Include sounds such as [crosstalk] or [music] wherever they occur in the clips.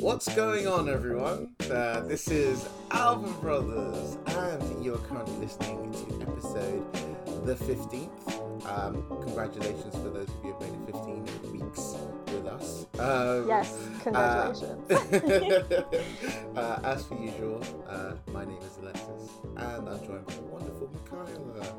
What's going on, everyone? Uh, this is Album Brothers, and you're currently listening to episode the 15th. Um, congratulations for those of you who have made it 15 weeks with us. Um, Yes, congratulations. Uh, [laughs] [laughs] uh, as per usual, uh, my name is Alexis, and I'm joined by the wonderful Michaela.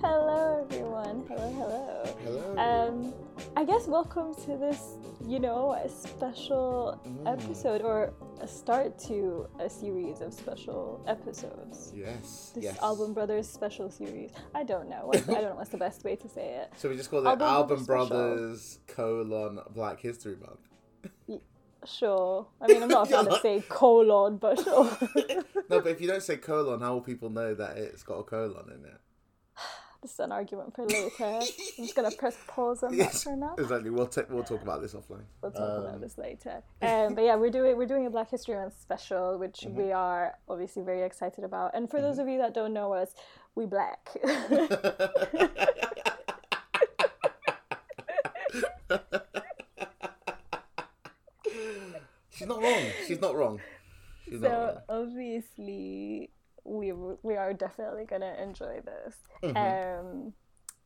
hello, everyone. Hello, hello. Hello. Um, I guess welcome to this, you know, a special Mm. episode or a start to a series of special episodes. yes. This yes. Album Brothers special series. I don't know. I don't know what's the best way to say it. [laughs] So we just call it Album Album, Brothers Brothers colon Black History Month. Sure. I mean, I'm not [laughs] going to say colon, but sure. [laughs] No, but if you don't say colon, how will people know that it's got a colon in it? This is an argument for later. [laughs] I'm just going to press pause on that Yes, for now. exactly. We'll ta- we'll talk about this offline. We'll talk Um, about this later. [laughs] Um, but yeah, we're doing we're doing a Black History Month special, which Mm-hmm. we are obviously very excited about. And for those of you that don't know us, we black. [laughs] She's not wrong. She's not wrong. She's not wrong. so obviously we we are definitely gonna enjoy this. Mm-hmm. Um,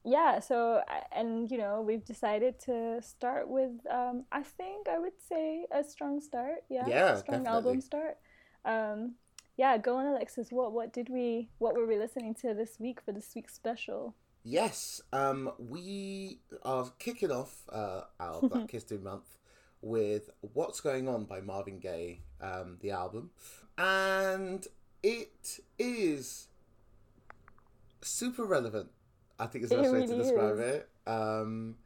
yeah. So and you know we've decided to start with um, I think I would say a strong start. Yeah. Yeah, a strong definitely. album start. Um, yeah. Go on, Alexis. What what did we what were we listening to this week for this week's special? Yes, um, we are kicking off uh, our Black [laughs] History Month with "What's Going On" by Marvin Gaye, um, the album, and it is super relevant. I think is the best way to describe is. it. Um,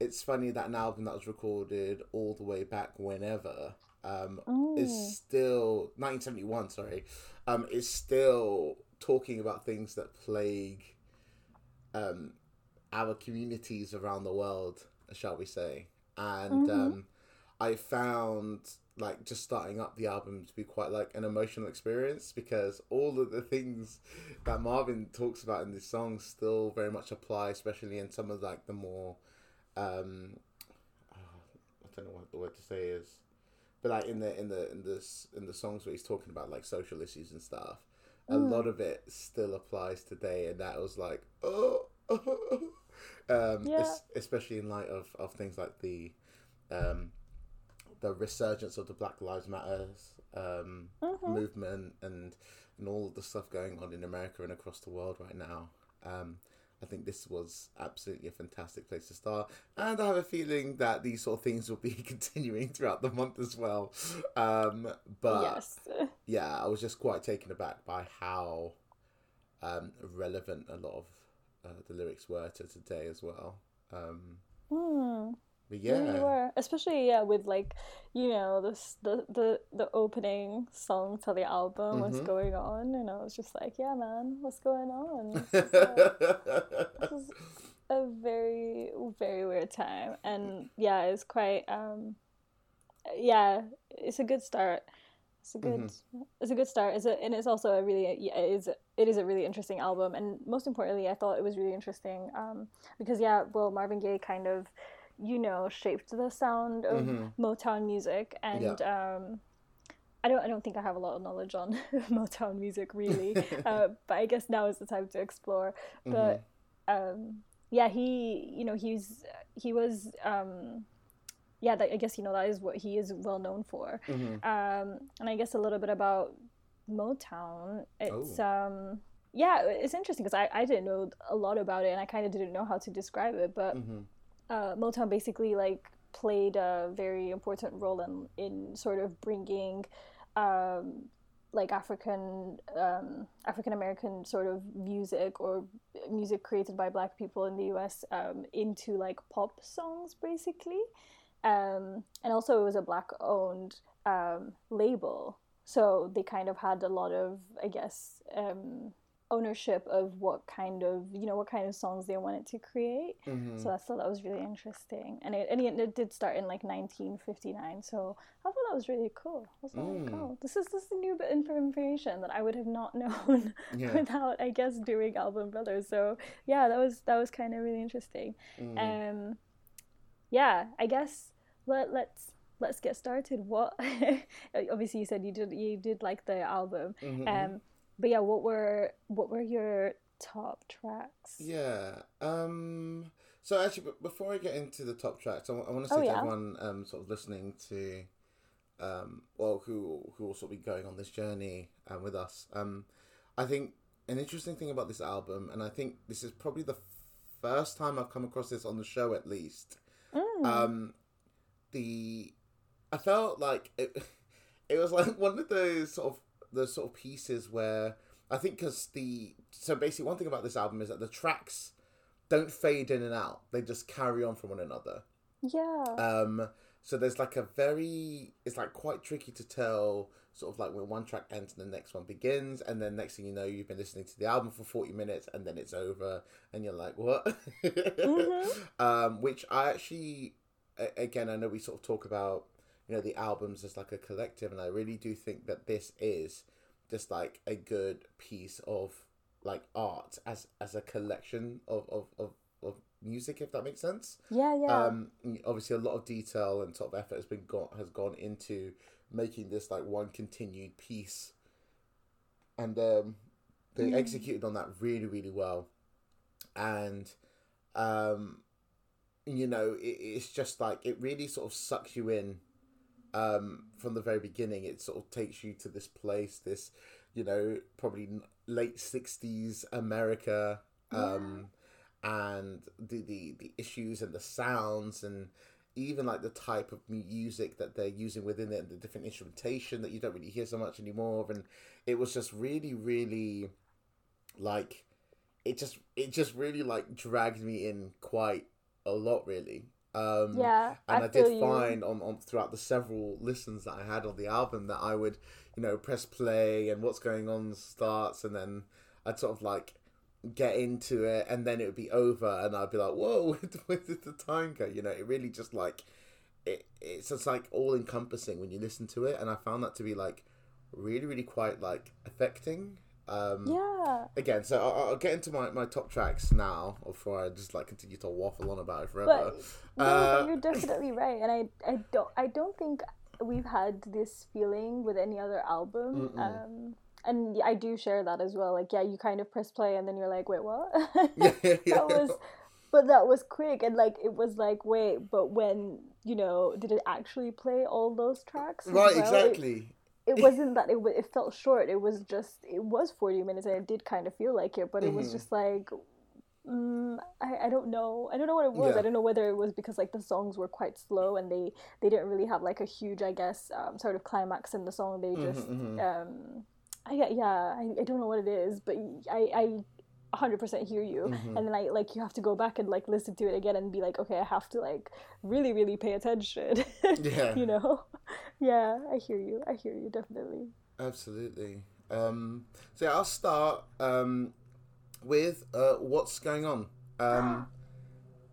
it's funny that an album that was recorded all the way back whenever um, Oh. is still 1971. Sorry, um, is still talking about things that plague um, our communities around the world, shall we say? And Mhm. um, I found like just starting up the album to be quite like an emotional experience because all of the things that Marvin talks about in this song still very much apply, especially in some of like the more um, I don't know what the word to say is, but like in the in the in this in the songs where he's talking about like social issues and stuff, a Mm. lot of it still applies today, and that was like oh, [laughs] um, Yeah. es- especially in light of of things like the um, the resurgence of the Black Lives Matters um, Mhm. movement and and all of the stuff going on in America and across the world right now. Um, I think this was absolutely a fantastic place to start, and I have a feeling that these sort of things will be [laughs] continuing throughout the month as well. Um, but yes. [laughs] yeah, I was just quite taken aback by how um, relevant a lot of uh, the lyrics were to today as well. Um. But Yeah. yeah, Really were. Especially yeah, with like, you know, this the the the opening song to the album was Mhm. going on and I was just like, Yeah man, what's going on? [laughs] This is, uh, this is a very, very weird time. And yeah, it's quite um yeah, it's a good start. It's a good it's a good start. It's a and it's also a really yeah, it is it is a really interesting album and most importantly I thought it was really interesting um because yeah, well Marvin Gaye kind of you know shaped the sound of Mhm. Motown music and um I don't I don't think I have a lot of knowledge on [laughs] Motown music really. [laughs] uh, but I guess now is the time to explore. But um yeah, he you know, he's he was um yeah, that, I guess you know that is what he is well known for. Mhm. Um, and I guess a little bit about Motown. It's Oh. um, yeah, it's interesting because I, I didn't know a lot about it and I kind of didn't know how to describe it. But Mhm. Uh, Motown basically like played a very important role in in sort of bringing um, like African um, African American sort of music or music created by Black people in the U.S. Um, into like pop songs basically, um, and also it was a Black owned um, label, so they kind of had a lot of I guess. Ownership of what kind of you know what kind of songs they wanted to create. Mhm. So I thought that was really interesting, and it and it, did start in like 1959. So I thought that was really cool. I was like, Mm. oh, this is this is new bit of information that I would have not [laughs] known Yeah. without, I guess, doing Album Brothers. So yeah, that was that was kind of really interesting. Mm. Um, yeah, I guess let let's let's get started. What [laughs] obviously you said you did you did like the album, Mhm, mhm. um, but yeah, what were what were your top tracks? Yeah. Um. So actually, b- before I get into the top tracks, I, want to say Oh, to yeah. everyone um, sort of listening to, um, well, who who will sort of be going on this journey um, with us. Um, I think an interesting thing about this album, and I think this is probably the first time I've come across this on the show, at least. Mm. Um, the I felt like it. [laughs] It was like one of those sort of the sort of pieces where I think because the so basically one thing about this album is that the tracks don't fade in and out; they just carry on from one another. yeah. Um, so there's like a very it's like quite tricky to tell sort of like when one track ends and the next one begins and then next thing you know you've been listening to the album for 40 minutes and then it's over and you're like what Mhm. [laughs] um which i actually again i know we sort of talk about you know the albums as like a collective and i really do think that this is just like a good piece of like art as as a collection of of of, of music if that makes sense yeah, yeah. um obviously a lot of detail and sort of effort has been gone has gone into making this like one continued piece and um they Mm. executed on that really really well and um you know it, it's just like it really sort of sucks you in um from the very beginning it sort of takes you to this place this you know probably late 60s america um and the, the the issues and the sounds and even like the type of music that they're using within it and the different instrumentation that you don't really hear so much anymore. And it was just really really like it just it just really like dragged me in quite a lot really um yeah, and I, I, did you. find on, on throughout the several listens that I had on the album that I would, you know, press play and what's going on starts and then I'd sort of like get into it and then it would be over and I'd be like, Whoa, [laughs] where did the time go? You know, it really just like it it's just like all encompassing when you listen to it and I found that to be like really, really quite like affecting. Um Yeah. again, so I'll, I'll get into my, my top tracks now before I just like continue to waffle on about it forever. But Uh, you're [clears throat] definitely right, and I I don't I don't think we've had this feeling with any other album. Um, and I do share that as well. Like, yeah, you kind of press play, and then you're like, wait, what? [laughs] yeah, yeah, yeah. [laughs] that was, but that was quick, and like it was like, wait, but when you know, did it actually play all those tracks? right, well? Exactly. It, wasn't that it. It felt short. It was just. It was forty minutes, and it did kind of feel like it, but it was Mhm. just like. Mm, I, I don't know. I don't know what it was. Yeah. I don't know whether it was because like the songs were quite slow and they they didn't really have like a huge, I guess, um, sort of climax in the song. They Mhm, just, mhm. um, I yeah, I, I don't know what it is, but I I. 100% hear you Mhm. and then i like you have to go back and like listen to it again and be like okay i have to like really really pay attention [laughs] Yeah. you know yeah i hear you i hear you definitely Absolutely. Um, so yeah, I'll start um, with uh, what's going on. Um,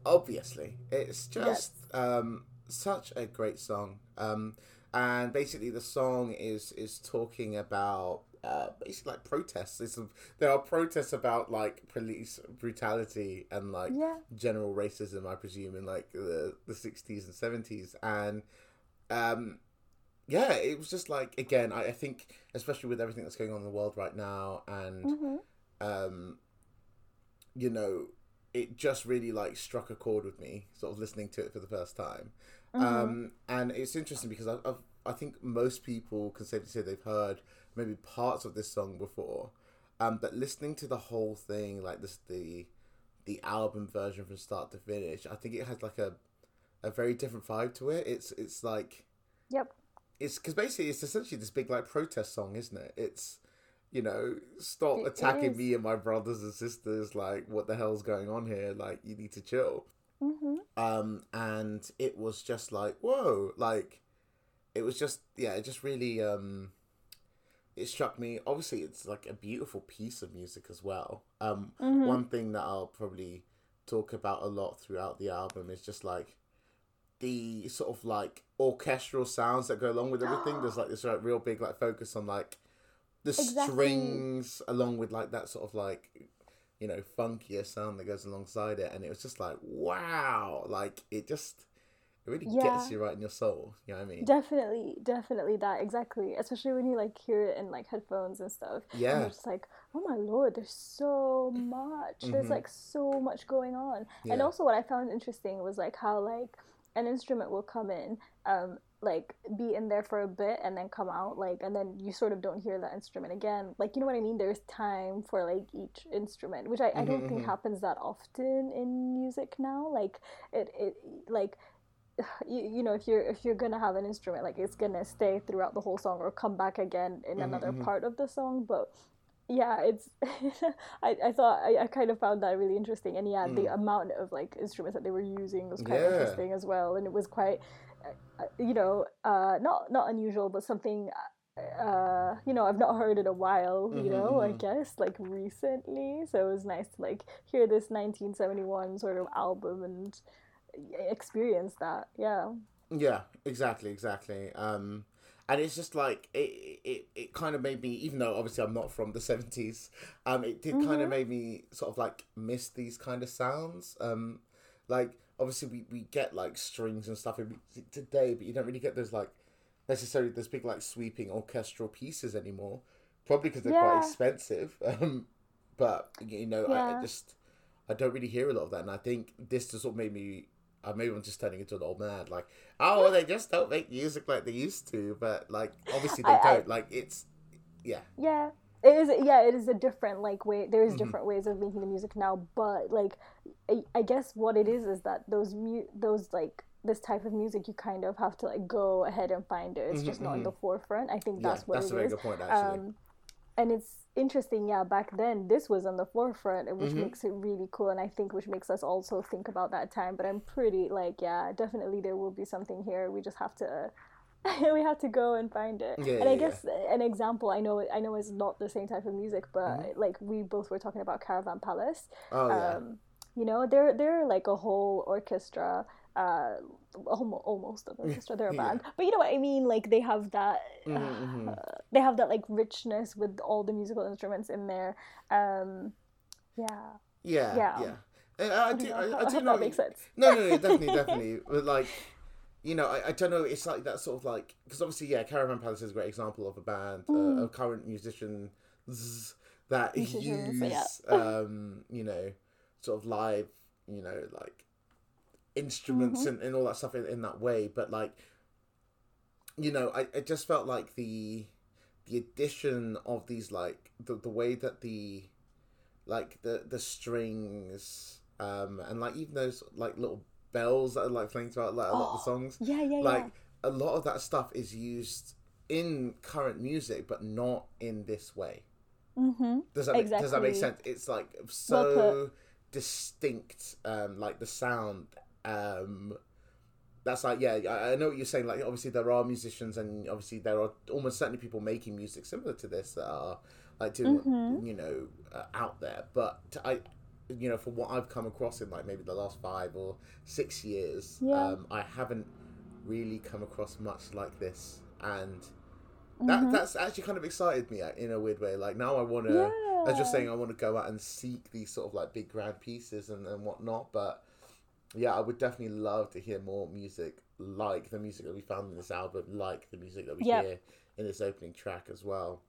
obviously, it's just um, such a great song, um, and basically the song is is talking about uh, basically like protests. It's, there are protests about like police brutality and like yeah general racism, I presume, in like the the sixties and seventies, and um, yeah, it was just like again, I, I think especially with everything that's going on in the world right now, and hmm um, you know, it just really like struck a chord with me, sort of listening to it for the first time. Mm-hmm. Um, and it's interesting because I've, I've I think most people can safely say they've heard maybe parts of this song before, um, but listening to the whole thing, like this the the album version from start to finish, I think it has like a a very different vibe to it. It's it's like yep it's because basically it's essentially this big like protest song, isn't it? It's you know stop It attacking is. me and my brothers and sisters. Like what the hell's going on here? Like you need to chill. hmm Um, and it was just like whoa, like it was just yeah, it just really um, it struck me. Obviously, it's like a beautiful piece of music as well. Um, Mhm. one thing that I'll probably talk about a lot throughout the album is just like the sort of like orchestral sounds that go along with everything. [gasps] There's like this like real big like focus on like the Exactly. strings along with like that sort of like you know funkier sound that goes alongside it, and it was just like wow, like it just it really Yeah. gets you right in your soul. You know what I mean? Definitely, definitely that exactly. Especially when you like hear it in like headphones and stuff. And Yeah. you're just like, oh my lord, there's so much. There's Mhm. like so much going on. And also, what I found interesting was like how like an instrument will come in, um, like be in there for a bit and then come out, like, and then you sort of don't hear that instrument again. Like, you know what I mean? There's time for like each instrument, which I, I don't think Mhm, mhm. happens that often in music now. Like, it, it like [sighs] you, you know if you're if you're gonna have an instrument like it's gonna stay throughout the whole song or come back again in Mhm, another mhm. part of the song but yeah it's [laughs] I, I thought I, I kind of found that really interesting and yeah the Mm. amount of like instruments that they were using was quite Yeah. interesting as well and it was quite uh, uh, you know uh not not unusual but something uh you know i've not heard in a while you Mhm, know i mhm. guess like recently so it was nice to like hear this 1971 sort of album and experience that yeah Yeah, exactly, exactly. Um, and it's just like it, it, it kind of made me, even though obviously I'm not from the seventies, um, it did kind of Mhm. make me sort of like miss these kind of sounds. Um, like obviously we, we get like strings and stuff today, but you don't really get those like necessarily those big like sweeping orchestral pieces anymore. Probably because they're quite expensive. [laughs] Um, but you know, I, I just I don't really hear a lot of that, and I think this just sort of made me. Uh, maybe I'm just turning into an old man. Like, oh, they just don't make music like they used to. But like, obviously they I- I- don't. Like, it's yeah, Yeah, it is. Yeah, it is a different like way. There is Mhm. different ways of making the music now, but like, I, I guess what it is is that those mu- those like this type of music you kind of have to like go ahead and find it. It's Mhm, just not in mhm. the forefront. I think yeah. that's what it is That's a very is. good point, actually. Um, and it's interesting, yeah. Back then, this was on the forefront, and which Mhm. makes it really cool, and I think which makes us also think about that time. But I'm pretty like, yeah, definitely there will be something here. We just have to. [laughs] we have to go and find it. Yeah, and I yeah, yeah. guess an example, I know, I know, it's not the same type of music, but Mhm. like we both were talking about Caravan Palace. oh yeah, Um, you know, they're they're like a whole orchestra. Uh, almost, almost an orchestra. They're a Yeah. band, but you know what I mean. Like they have that. Mhm, mhm. [sighs] uh, they have that like richness with all the musical instruments in there. Um, yeah, yeah, yeah. yeah. And I, I do, know. I, I I do know. [laughs] that makes sense. No, no, no, definitely, definitely. [laughs] But like, you know, I, I don't know. It's like that sort of like because obviously, yeah, Caravan Palace is a great example of a band, Mm. uh, of current musician that use, yeah. um, you know, sort of live, you know, like instruments Mm-hmm. and, and all that stuff in, in that way. But like, you know, I, I just felt like the the addition of these like the the way that the like the the strings um and like even those like little bells that are like playing throughout like a lot of the [gasps] songs Yeah, yeah, like a lot of that stuff is used in current music but not in this way. Mm-hmm. does that make, does that make sense it's like Well so distinct um like the sound um that's like yeah I, I know what you're saying like obviously there are musicians and obviously there are almost certainly people making music similar to this that are like doing Mhm. you know uh, out there but i you know for what i've come across in like maybe the last five or six years Yeah. um i haven't really come across much like this and that Mhm. that's actually kind of excited me uh, in a weird way like now i want to as you're saying, I want to go out and seek these sort of like big grand pieces and, and whatnot. But yeah, I would definitely love to hear more music like the music that we found in this album, like the music that we Yep. hear in this opening track as well.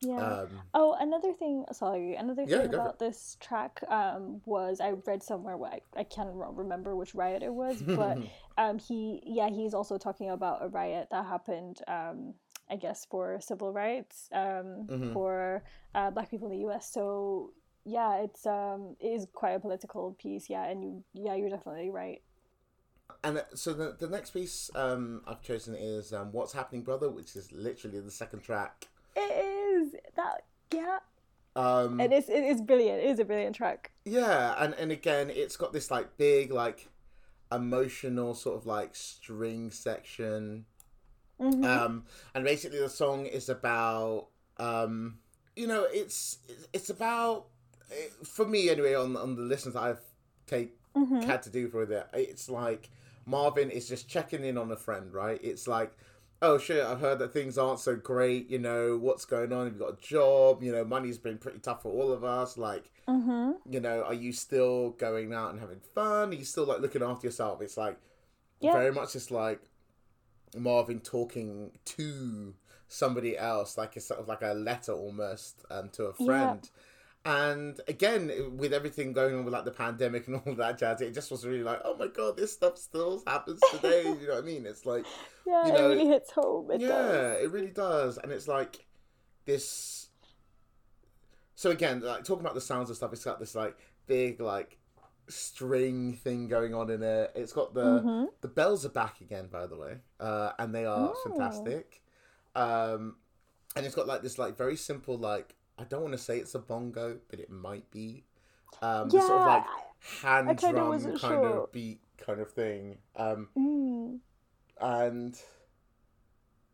Yeah. Um, Oh, another thing. Sorry, another thing for about this track um, was I read somewhere where I, I can't remember which riot it was, but [laughs] um, he yeah he's also talking about a riot that happened. Um, I guess for civil rights um, Mhm. for uh, Black people in the U.S. So yeah, it's um, it is quite a political piece. Yeah, and you yeah you're definitely right. and uh, so the, the next piece um, I've chosen is um, What's Happening, Brother, which is literally the second track. It is that yeah, Um, And it is it is brilliant. It is a brilliant track. Yeah, and and again, it's got this like big like emotional sort of like string section. Mhm. Um, and basically the song is about um, you know, it's it's about for me anyway. On on the listens I've take Mm-hmm. had to do with it, it's like Marvin is just checking in on a friend, right? It's like. Oh shit! I've heard that things aren't so great. You know what's going on? Have you got a job? You know money's been pretty tough for all of us. Like, Mm-hmm. you know, are you still going out and having fun? Are you still like looking after yourself? It's like Yeah. very much just like Marvin talking to somebody else, like it's sort of like a letter almost um, to a Yeah. And again, with everything going on with like the pandemic and [laughs] all that jazz, it just was really like, oh my god, this stuff still happens today. [laughs] you know what I mean? It's like, Yeah, You know, it really hits home. It yeah, does. it really does. And it's like this. So again, like talking about the sounds and stuff, it's got this like big like string thing going on in it. It's got the Mhm. the bells are back again, by the way, uh, and they are Oh. fantastic. Um, and it's got like this like very simple like I don't want to say it's a bongo, but it might be. Um, this sort of like hand I drum kind sure. of beat kind of thing. Um, Mm. and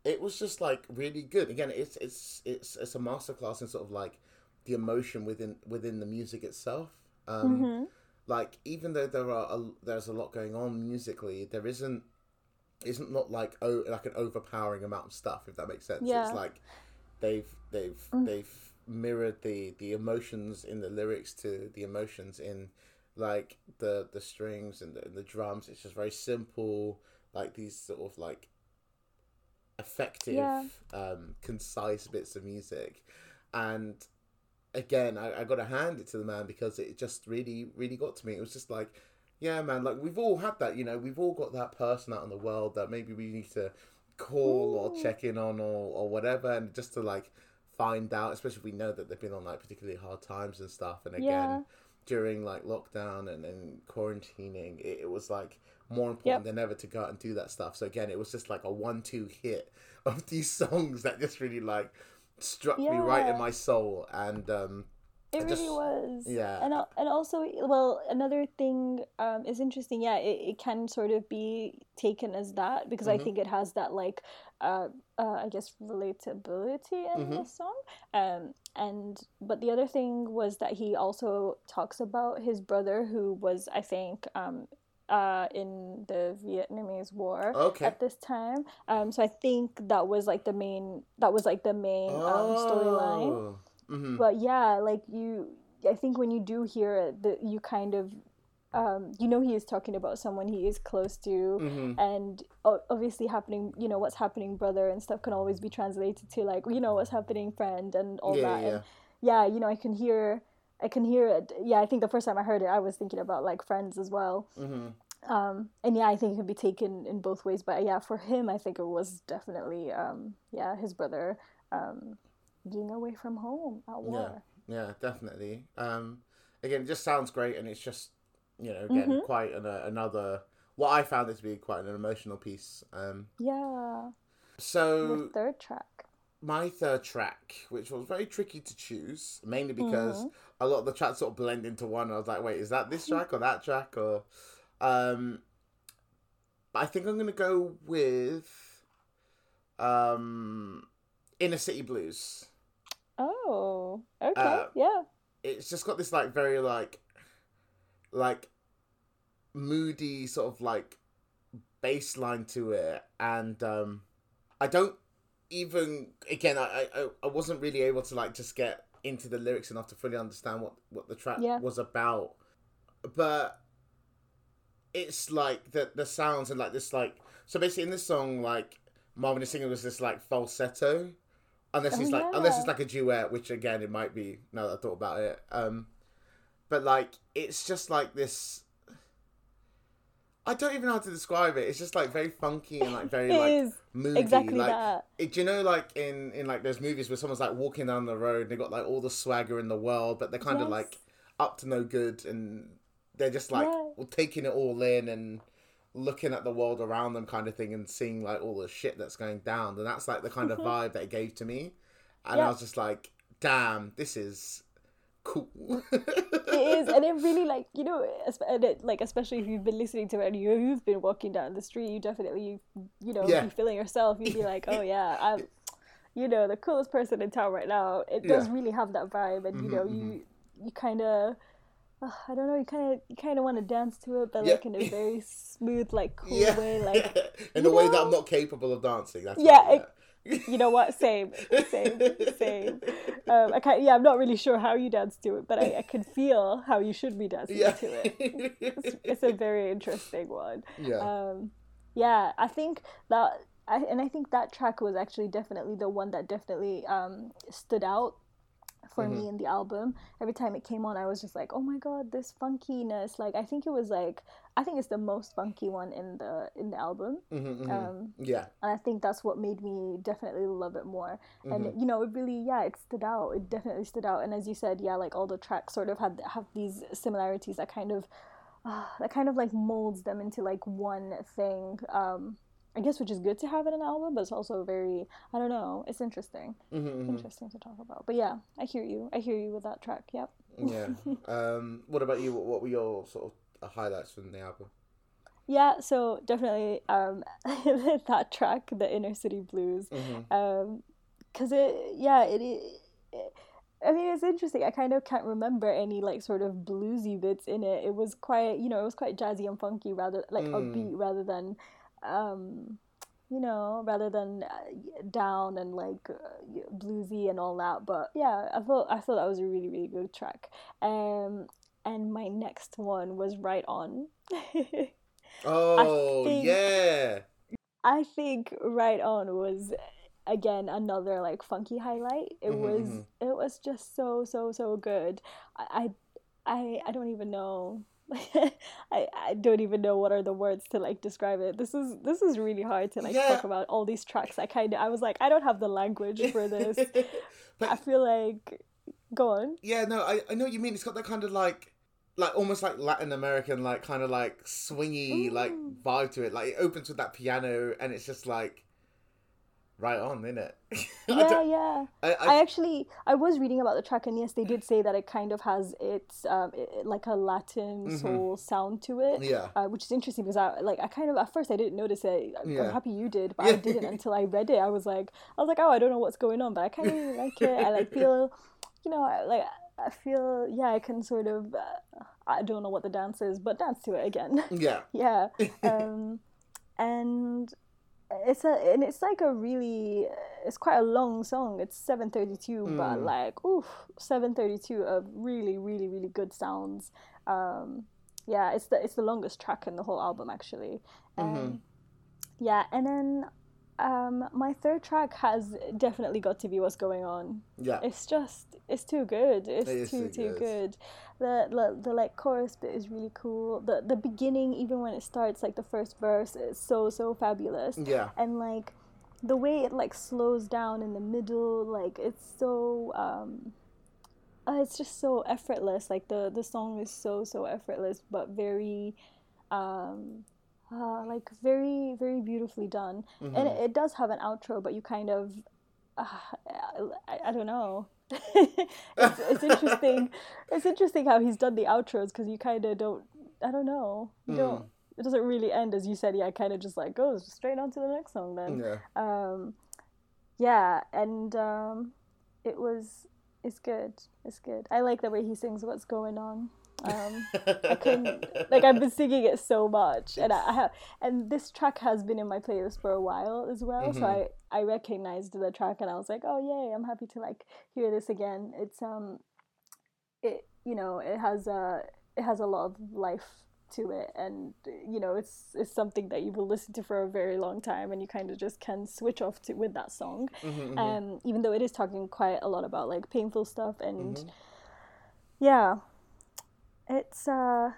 it was just like really good. Again, it's it's it's it's a masterclass in sort of like the emotion within within the music itself. Um, Mhm. Like even though there are a, there's a lot going on musically, there isn't isn't not like oh like an overpowering amount of stuff. If that makes sense, Yeah. it's like they've they've Mm. they've mirrored the the emotions in the lyrics to the emotions in like the the strings and the, and the drums. It's just very simple, like these sort of like effective, Yeah. um, concise bits of music, and again, I, I got to hand it to the man because it just really, really got to me. It was just like, yeah, man, like we've all had that, you know, we've all got that person out in the world that maybe we need to call or check in on or, or whatever, and just to like find out, especially if we know that they've been on like particularly hard times and stuff. And again, Yeah. during like lockdown and, and quarantining, it, it was like more important than ever to go out and do that stuff. So again, it was just like a one-two hit [laughs] of these songs that just really like struck me right in my soul and um It I really just- was. yeah. And and also, well, another thing um, is interesting. Yeah, it, it can sort of be taken as that because I Mhm. think it has that like, uh, uh, I guess relatability in Mhm. the song. Um, and but the other thing was that he also talks about his brother who was, I think, um, uh, in the Vietnamese War okay at this time. Um, so I think that was like the main. That was like the main um, storyline hmm but yeah like you i think when you do hear it that you kind of um you know he is talking about someone he is close to hmm and o- obviously happening you know what's happening brother and stuff can always be translated to like you know what's happening friend and all yeah, that. yeah. and yeah you know i can hear i can hear it. Yeah i think the first time i heard it i was thinking about like friends as well. Hmm um and yeah i think it could be taken in both ways but yeah for him i think it was definitely um yeah his brother um being away from home at war. Yeah, definitely. Um, again, it just sounds great, and it's just you know again Mhm. quite an, uh, another what I found it to be quite an emotional piece. Um, Yeah, so the third track. my third track, which was very tricky to choose, mainly because Mhm. a lot of the tracks sort of blend into one. I was like, wait, is that this [laughs] track or that track or? Um, but I think I'm gonna go with um, Inner City Blues. Oh, okay, Uh, yeah. It's just got this like very like, like, moody sort of like baseline to it, and um, I don't even again I, I I wasn't really able to like just get into the lyrics enough to fully understand what what the track Yeah. was about. But it's like the the sounds and like this like so basically in this song like Marvin is singing was this like falsetto. Unless Oh, it's like unless it's like a duet which again it might be now that I thought about it. Um but like it's just like this I don't even know how to describe it. It's just like very funky and like very [laughs] It like is moody. exactly like, that. it, do you know, like in in like those movies where someone's like walking down the road and they got like all the swagger in the world, but they're kind of like up to no good and they're just like Yeah. taking it all in and looking at the world around them, kind of thing, and seeing like all the shit that's going down. And that's like the kind of Mhm. vibe that it gave to me. And I was just like, damn, this is cool. It is, and it really [laughs] like you know, and it, like especially if you've been listening to it and you, you've been walking down the street, you definitely you, you know Yeah. be feeling yourself. You'd be like, oh yeah, [laughs] I'm. you know the coolest person in town right now. It does Yeah. really have that vibe, and you Mhm, know mhm. you you kind of. Uh, I don't know. You kind of, you kind of want to dance to it, but Yeah. like in a very smooth, like cool [laughs] yeah, way. Like in a way that I'm not capable of dancing. That's Yeah, you know what? Same, same, same. Um, I can't. Yeah, I'm not really sure how you dance to it, but I, I can feel how you should be dancing yeah. to it. It's, [laughs] it's a very interesting one. yeah. Um, yeah, I think that, I, and I think that track was actually definitely the one that definitely um, stood out for me in the album. Every time it came on, I was just like, "Oh my god, this funkiness!" Like, I think it was like, I think it's the most funky one in the in the album. Mhm, mhm. Um, yeah. and I think that's what made me definitely love it more. Mm-hmm. And you know, it really, yeah, it stood out. It definitely stood out. And as you said, yeah, like all the tracks sort of had have these similarities that kind of, uh, that kind of like molds them into like one thing. Um, I guess which is good to have in an album, but it's also very, I don't know, it's interesting, Mhm, mhm. interesting to talk about. But yeah, I hear you. I hear you with that track. Yep. Yeah. [laughs] Um, what about you? What, what were your sort of uh, highlights from the album? Yeah, so definitely um, [laughs] that track, the Inner City Blues. Mhm. um because it yeah it, it i mean it's interesting i kind of can't remember any like sort of bluesy bits in it it was quite you know it was quite jazzy and funky rather like Mm. upbeat rather than um you know rather than uh, down and like uh, bluesy and all that but yeah i thought i thought that was a really really good track um and my next one was right on [laughs] Oh think- yeah. I think Right On was again another like funky highlight. It Mhm, was mhm. it was just so so so good. I I, I don't even know. [laughs] I, I don't even know what are the words to like describe it. This is this is really hard to like Yeah. talk about all these tracks. I kind of I was like I don't have the language for this. [laughs] but I feel like go on. yeah, no, I, I know what you mean. It's got that kind of like like almost like Latin American, like kind of like swingy like mm. vibe to it. Like it opens with that piano and it's just like right on, isn't it? [laughs] Yeah, yeah. I, I I, actually I was reading about the track and yes, they did say that it kind of has its um it, like a Latin Mhm. soul sound to it. yeah. uh, which is interesting because I like I kind of at first I didn't notice it. I- Yeah. I'm happy you did, but Yeah. I didn't [laughs] until I read it. I was like, I was like, oh, I don't know what's going on, but I kind of really like it. I like feel, [laughs] you know, I, like I feel, yeah, I can sort of, uh, I don't know what the dance is, but dance to it again. Yeah. yeah, um, and it's a and it's like a really it's quite a long song it's 732 but Mm. like oof 732 of really really really good sounds um yeah it's the it's the longest track in the whole album actually um, Mhm. yeah and then um my third track has definitely got to be what's going on Yeah. it's just it's too good it's It too too good. good the, the the like chorus bit is really cool the the beginning even when it starts like the first verse is so so fabulous Yeah. and like the way it like slows down in the middle like it's so um uh, it's just so effortless like the the song is so so effortless but very um uh, like very very beautifully done. And Mhm. it, it does have an outro but you kind of uh, I, I don't know. [laughs] It's, it's interesting. [laughs] It's interesting how he's done the outros because you kind of don't i don't know. You don't it doesn't really end as you said yeah kind of just like goes straight on to the next song then. Yeah. um yeah and um it was it's good. It's good. I like the way he sings what's going on um I couldn't [laughs] like I've been singing it so much, and I, I have, and this track has been in my playlist for a while as well. So Mhm. I I recognized the track, and I was like, oh yay, I'm happy to like hear this again. It's um, it you know it has a it has a lot of life to it, and you know it's it's something that you will listen to for a very long time, and you kind of just can switch off to with that song. Mhm, mhm. Um, even though it is talking quite a lot about like painful stuff and Mhm. yeah it's uh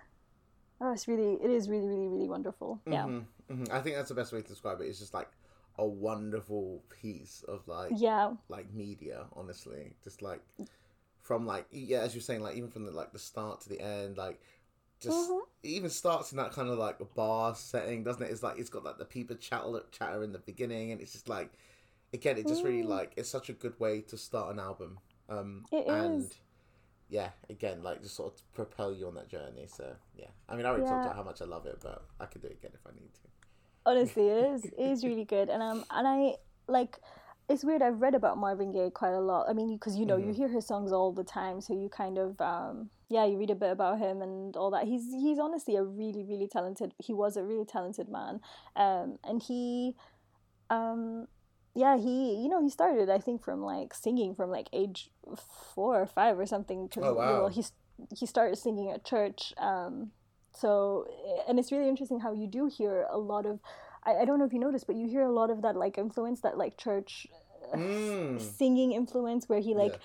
oh it's really it is really really really wonderful yeah Mhm, mhm. I think that's the best way to describe it. It's just like a wonderful piece of like yeah like media, honestly. Just like from like yeah, as you're saying, like even from the like the start to the end, like just Mhm. it even starts in that kind of like a bar setting, doesn't it? It's like it's got like the people chatter chatter in the beginning, and it's just like again, it just really Mm. like it's such a good way to start an album. Um, It and is. Yeah, again, like just sort of propel you on that journey. So yeah, I mean, I already talked about how much I love it, but I could do it again if I need to. honestly it is it is really [laughs] good and um and i like it's weird. I've read about Marvin Gaye quite a lot. I mean, because you know, mm-hmm. you hear his songs all the time, so you kind of, um, yeah, you read a bit about him and all that. He's he's honestly a really really talented. He was a really talented man, um, and he, um, yeah, he you know he started I think from like singing from like age four or five or something. Cause, oh wow. You know, he's he started singing at church. Um, so and it's really interesting how you do hear a lot of I, I don't know if you noticed, but you hear a lot of that like influence, that like church uh, mm. singing influence, where he like. Yeah.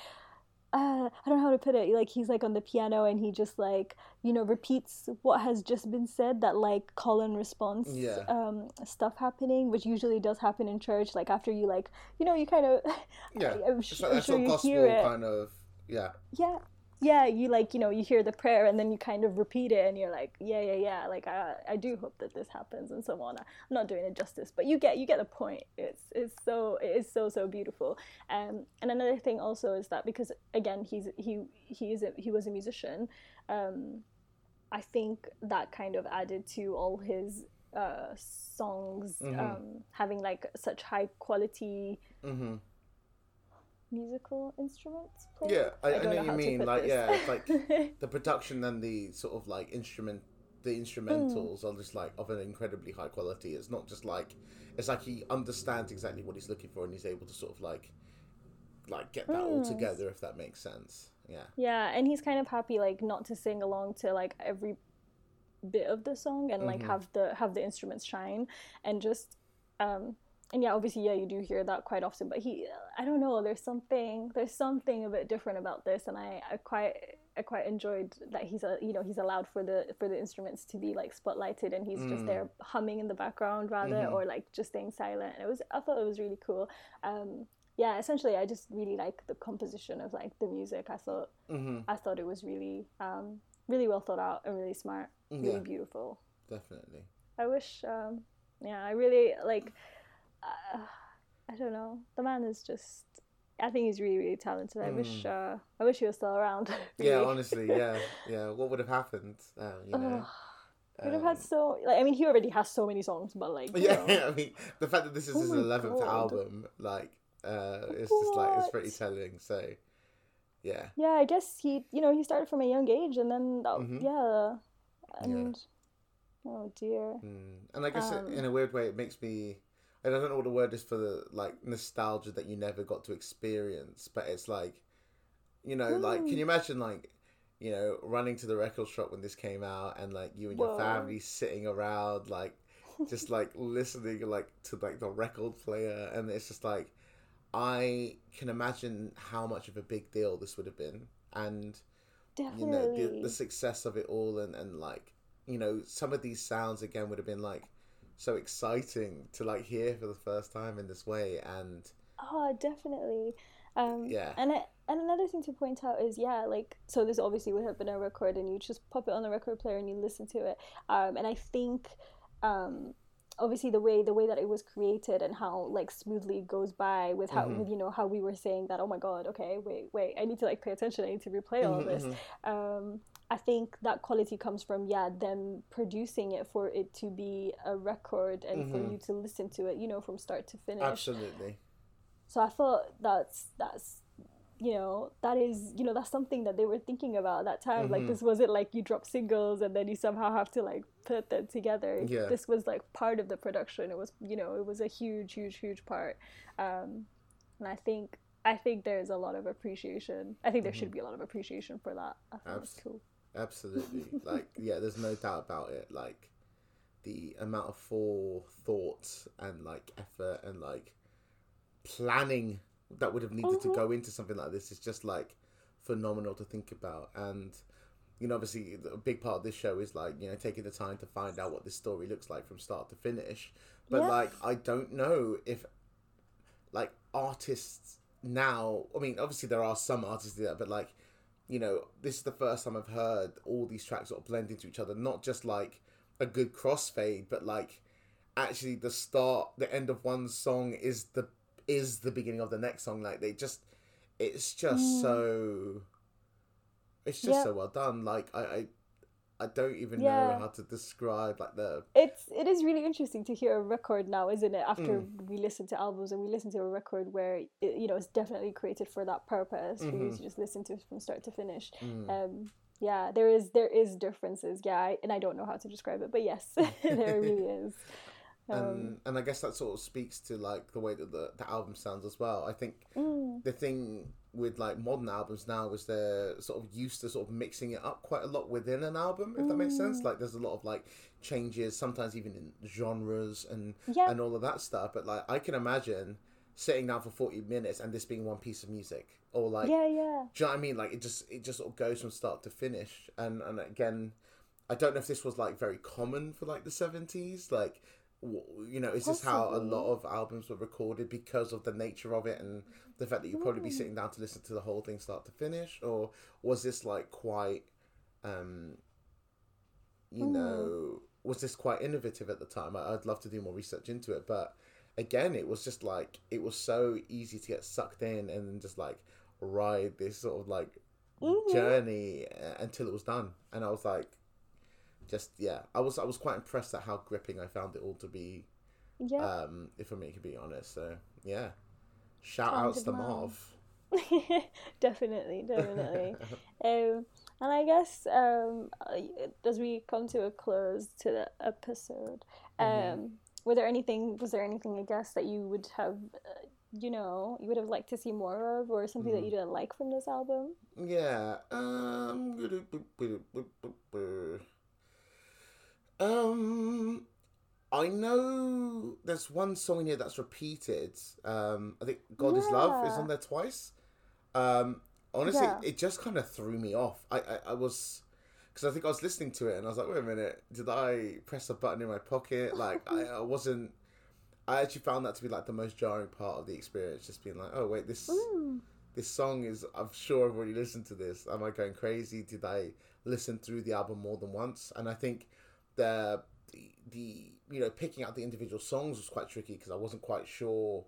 Uh, I don't know how to put it. Like he's like on the piano and he just like you know repeats what has just been said. That like call and response yeah. um, stuff happening, which usually does happen in church. Like after you like you know you kind of [laughs] yeah, I, am like I'm sure you hear it. kind of yeah yeah yeah you like you know you hear the prayer and then you kind of repeat it and you're like yeah yeah yeah like i i do hope that this happens and so on. I'm not doing it justice but you get you get the point. It's it's so it is so so beautiful. Um and another thing also is that because again he's he he is a, he was a musician um i think that kind of added to all his uh songs mm-hmm. um having like such high quality mm-hmm musical instruments played. Yeah, I, I, I know, what you mean. Like, this. yeah, it's like [laughs] the production and the sort of like instrument, the instrumentals mm. are just like of an incredibly high quality. It's not just like it's like he understands exactly what he's looking for and he's able to sort of like like get that mm. all together if that makes sense. Yeah. Yeah, and he's kind of happy like not to sing along to like every bit of the song and like mm-hmm. have the have the instruments shine and just um and yeah, obviously, yeah, you do hear that quite often. But he, I don't know, there's something, there's something a bit different about this, and I, I quite, I quite enjoyed that he's a, you know, he's allowed for the for the instruments to be like spotlighted, and he's mm. just there humming in the background rather, mm-hmm. or like just staying silent. And it was, I thought it was really cool. Um, yeah, essentially, I just really like the composition of like the music. I thought, mm-hmm. I thought it was really, um, really well thought out and really smart, really yeah, beautiful. Definitely. I wish, um, yeah, I really like uh, [sighs] I don't know. The man is just. I think he's really, really talented. I mm. wish, hmm. uh, I wish he was still around. [laughs] really. Yeah, honestly, yeah, yeah. What would have happened? Uh, you know. Would have had um, so like I mean he already has so many songs, but like yeah, [laughs] I mean the fact that this is oh his eleventh album, like uh, it's what? just like it's pretty telling. So yeah, yeah, I guess he you know he started from a young age, and then mm-hmm. yeah, and yeah. oh dear. Mm. And I guess um, in a weird way, it makes me I don't know what the word is for the like nostalgia that you never got to experience, but it's like, you know, like can hmm. you imagine like, you know, running to the record shop when this came out and like you and your Whoa. family sitting around like just like [laughs] listening like to like the record player and it's just like I can imagine how much of a big deal this would have been and Definitely. you know the, the success of it all and and like you know some of these sounds again would have been like so exciting to like hear for the first time in this way and oh definitely um yeah and it, and another thing to point out is yeah like so this obviously would have been a record and you just pop it on the record player and you listen to it um and i think um obviously the way the way that it was created and how like smoothly it goes by with how mm-hmm. with, you know how we were saying that oh my god okay wait wait i need to like pay attention i need to replay all mm-hmm, this mm-hmm. um I think that quality comes from yeah them producing it for it to be a record and mm-hmm. for you to listen to it you know from start to finish absolutely so I thought that's that's you know that is you know that's something that they were thinking about at that time mm-hmm. like this wasn't like you drop singles and then you somehow have to like put them together yeah. this was like part of the production it was you know it was a huge huge huge part um and I think I think there's a lot of appreciation. I think there mm-hmm. should be a lot of appreciation for that. I think Abs- that's cool. Absolutely. like, yeah, there's no doubt about it. Like, the amount of forethought and like effort and like planning that would have needed mm-hmm. to go into something like this is just like phenomenal to think about. And, you know, obviously, a big part of this show is like, you know, taking the time to find out what this story looks like from start to finish. But, yeah. like, I don't know if, like, artists now, I mean, obviously, there are some artists there, but like, you know, this is the first time I've heard all these tracks sort of blend into each other. Not just like a good crossfade, but like actually the start, the end of one song is the is the beginning of the next song. Like they just, it's just mm. so, it's just yep. so well done. Like I, I, I don't even Yeah. know how to describe like the it's it is really interesting to hear a record now isn't it? After Mm. we listen to albums and we listen to a record where it, you know it's definitely created for that purpose for you to just listen to it from start to finish. Mm, um yeah there is there is differences. Yeah I, and i don't know how to describe it but yes [laughs] there really is um and and I guess that sort of speaks to like the way that the, the album sounds as well. I think mm, the thing with like modern albums now is they're sort of used to sort of mixing it up quite a lot within an album, if that makes sense. Mm. Like there's a lot of like changes, sometimes even in genres and yeah and all of that stuff. But like I can imagine sitting down for forty minutes and this being one piece of music, or like yeah yeah do you know what I mean? Like it just it just sort of goes from start to finish. And and again, I don't know if this was like very common for like the seventies. Like, w- you know, is this how a lot of albums were recorded because of the nature of it and the fact that you'd probably be Mm. sitting down to listen to the whole thing start to finish, or was this like quite, um, you Mm. know, was this quite innovative at the time? I, I'd love to do more research into it, but again, it was just like it was so easy to get sucked in and just like ride this sort of like Mhm. journey uh, until it was done and i was like just yeah i was i was quite impressed at how gripping i found it all to be yeah. um if i'm being honest. So yeah. Shout outs to marv. [laughs] Definitely definitely. [laughs] Um and i guess um as we come to a close to the episode um Mhm. were there anything was there anything i guess that you would have uh, you know you would have liked to see more of or something that Mhm. you didn't like from this album? Yeah um um i know there's one song in here that's repeated. Um i think god is love is on there twice. Um honestly Yeah. it just kind of threw me off. I i, I was because i think i was listening to it and i was like wait a minute did i press a button in my pocket? Like I, I [laughs] wasn't i actually found that to be like the most jarring part of the experience just being like oh wait this this song is i'm sure i've already listened to this. Am i going crazy? Did i listen through the album more than once? And i think the the, you know picking out the individual songs was quite tricky because i wasn't quite sure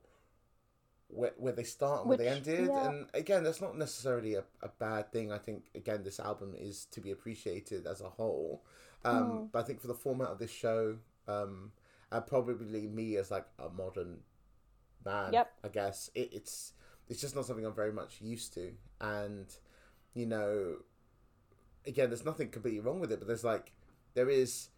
where, where they start and where they ended yeah. and again that's not necessarily a, a bad thing i think again this album is to be appreciated as a whole um Mm. but i think for the format of this show um and probably me as like a modern man Yep. i guess it, it's it's just not something i'm very much used to and you know again there's nothing completely wrong with it but there's like there is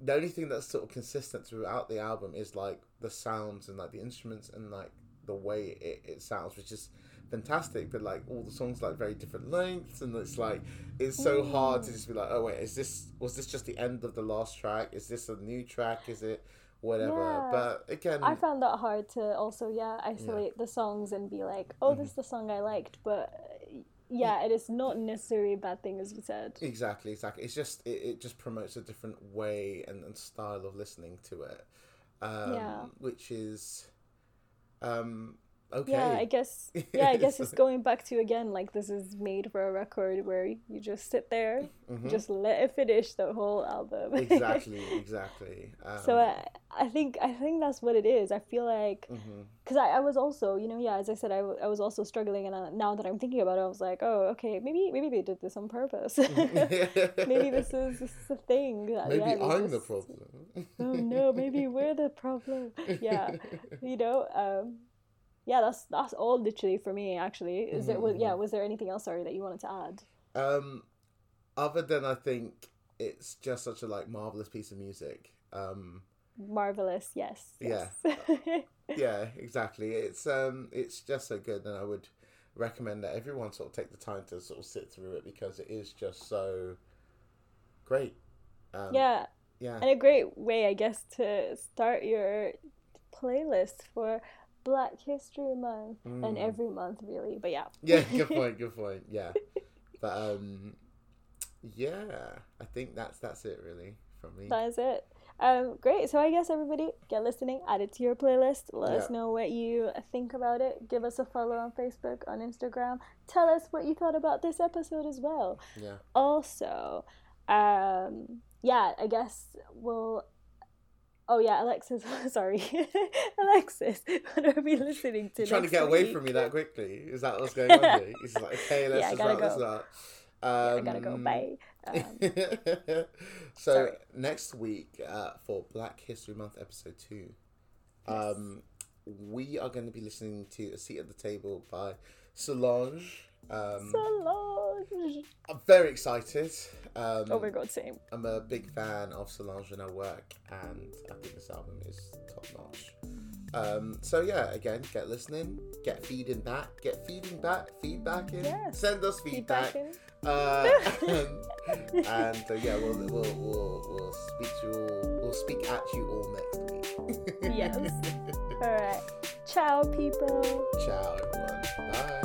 the only thing that's sort of consistent throughout the album is like the sounds and like the instruments and like the way it, it sounds which is fantastic but like all the songs like very different lengths and it's like it's so hard to Mm. just be like oh wait is this was this just the end of the last track is this a new track is it whatever Yeah. but again i found that hard to also yeah isolate the songs and be like oh this is the song i liked but yeah it is not necessarily a bad thing as we said Exactly, exactly. It's just it, it just promotes a different way and, and style of listening to it. Um Yeah. which is um okay. Yeah, I guess. [laughs] Yeah, I guess It's going back to again like this is made for a record where you just sit there, Mhm. just let it finish the whole album. exactly, [laughs] exactly. Um, so I, I think I think that's what it is. I feel like because I, I was also you know yeah as I said I, w- I was also struggling and uh, now that I'm thinking about it I was like oh okay maybe maybe they did this on purpose. [laughs] maybe this is this is a thing. that- maybe yeah, I'm the problem. oh no, maybe we're the problem. Yeah, you know. Um, yeah, that's that's all literally for me. Actually, is there? Was, Mhm, yeah, was there anything else? Sorry, that you wanted to add? Um, other than I think it's just such a like marvelous piece of music. Um, Marvelous. Yes. Yeah. yes. [laughs] yeah, exactly. It's um, it's just so good, and I would recommend that everyone sort of take the time to sort of sit through it because it is just so great. Um, yeah, yeah, and a great way, I guess, to start your playlist for Black History Month and Mm. every month, really. But yeah. yeah. [laughs] Good point. Good point. Yeah, but um, yeah, I think that's that's it really from me. That is it. Um, great. So I guess everybody get listening, add it to your playlist. Let us know what you think about it. Give us a follow on Facebook, on Instagram. Tell us what you thought about this episode as well. Yeah, Also, um, yeah, I guess we'll. Oh yeah, Alexis. [laughs] Sorry, [laughs] Alexis. [laughs] What are we listening to? You're trying to get away from me that quickly. Is that what's going on here? He's like, okay, let's Yeah, just wrap this up. yeah, I gotta go. Um, Bye. Um, so sorry. next week uh, for Black History Month episode two, um, we are going to be listening to "A Seat at the Table" by Solange. Um, Solange. I'm very excited. Um, Oh my god, same. I'm a big fan of Solange and her work, and I think this album is top notch. Um, so yeah, again, get listening, get feeding back, get feeding back, feedback in, Yes. send us feedback, Feedback uh, and, [laughs] and uh, yeah, we'll, we'll we'll we'll speak to you all, we'll speak at you all next week. Yes. [laughs] All right. Ciao, people. Ciao, everyone. Bye.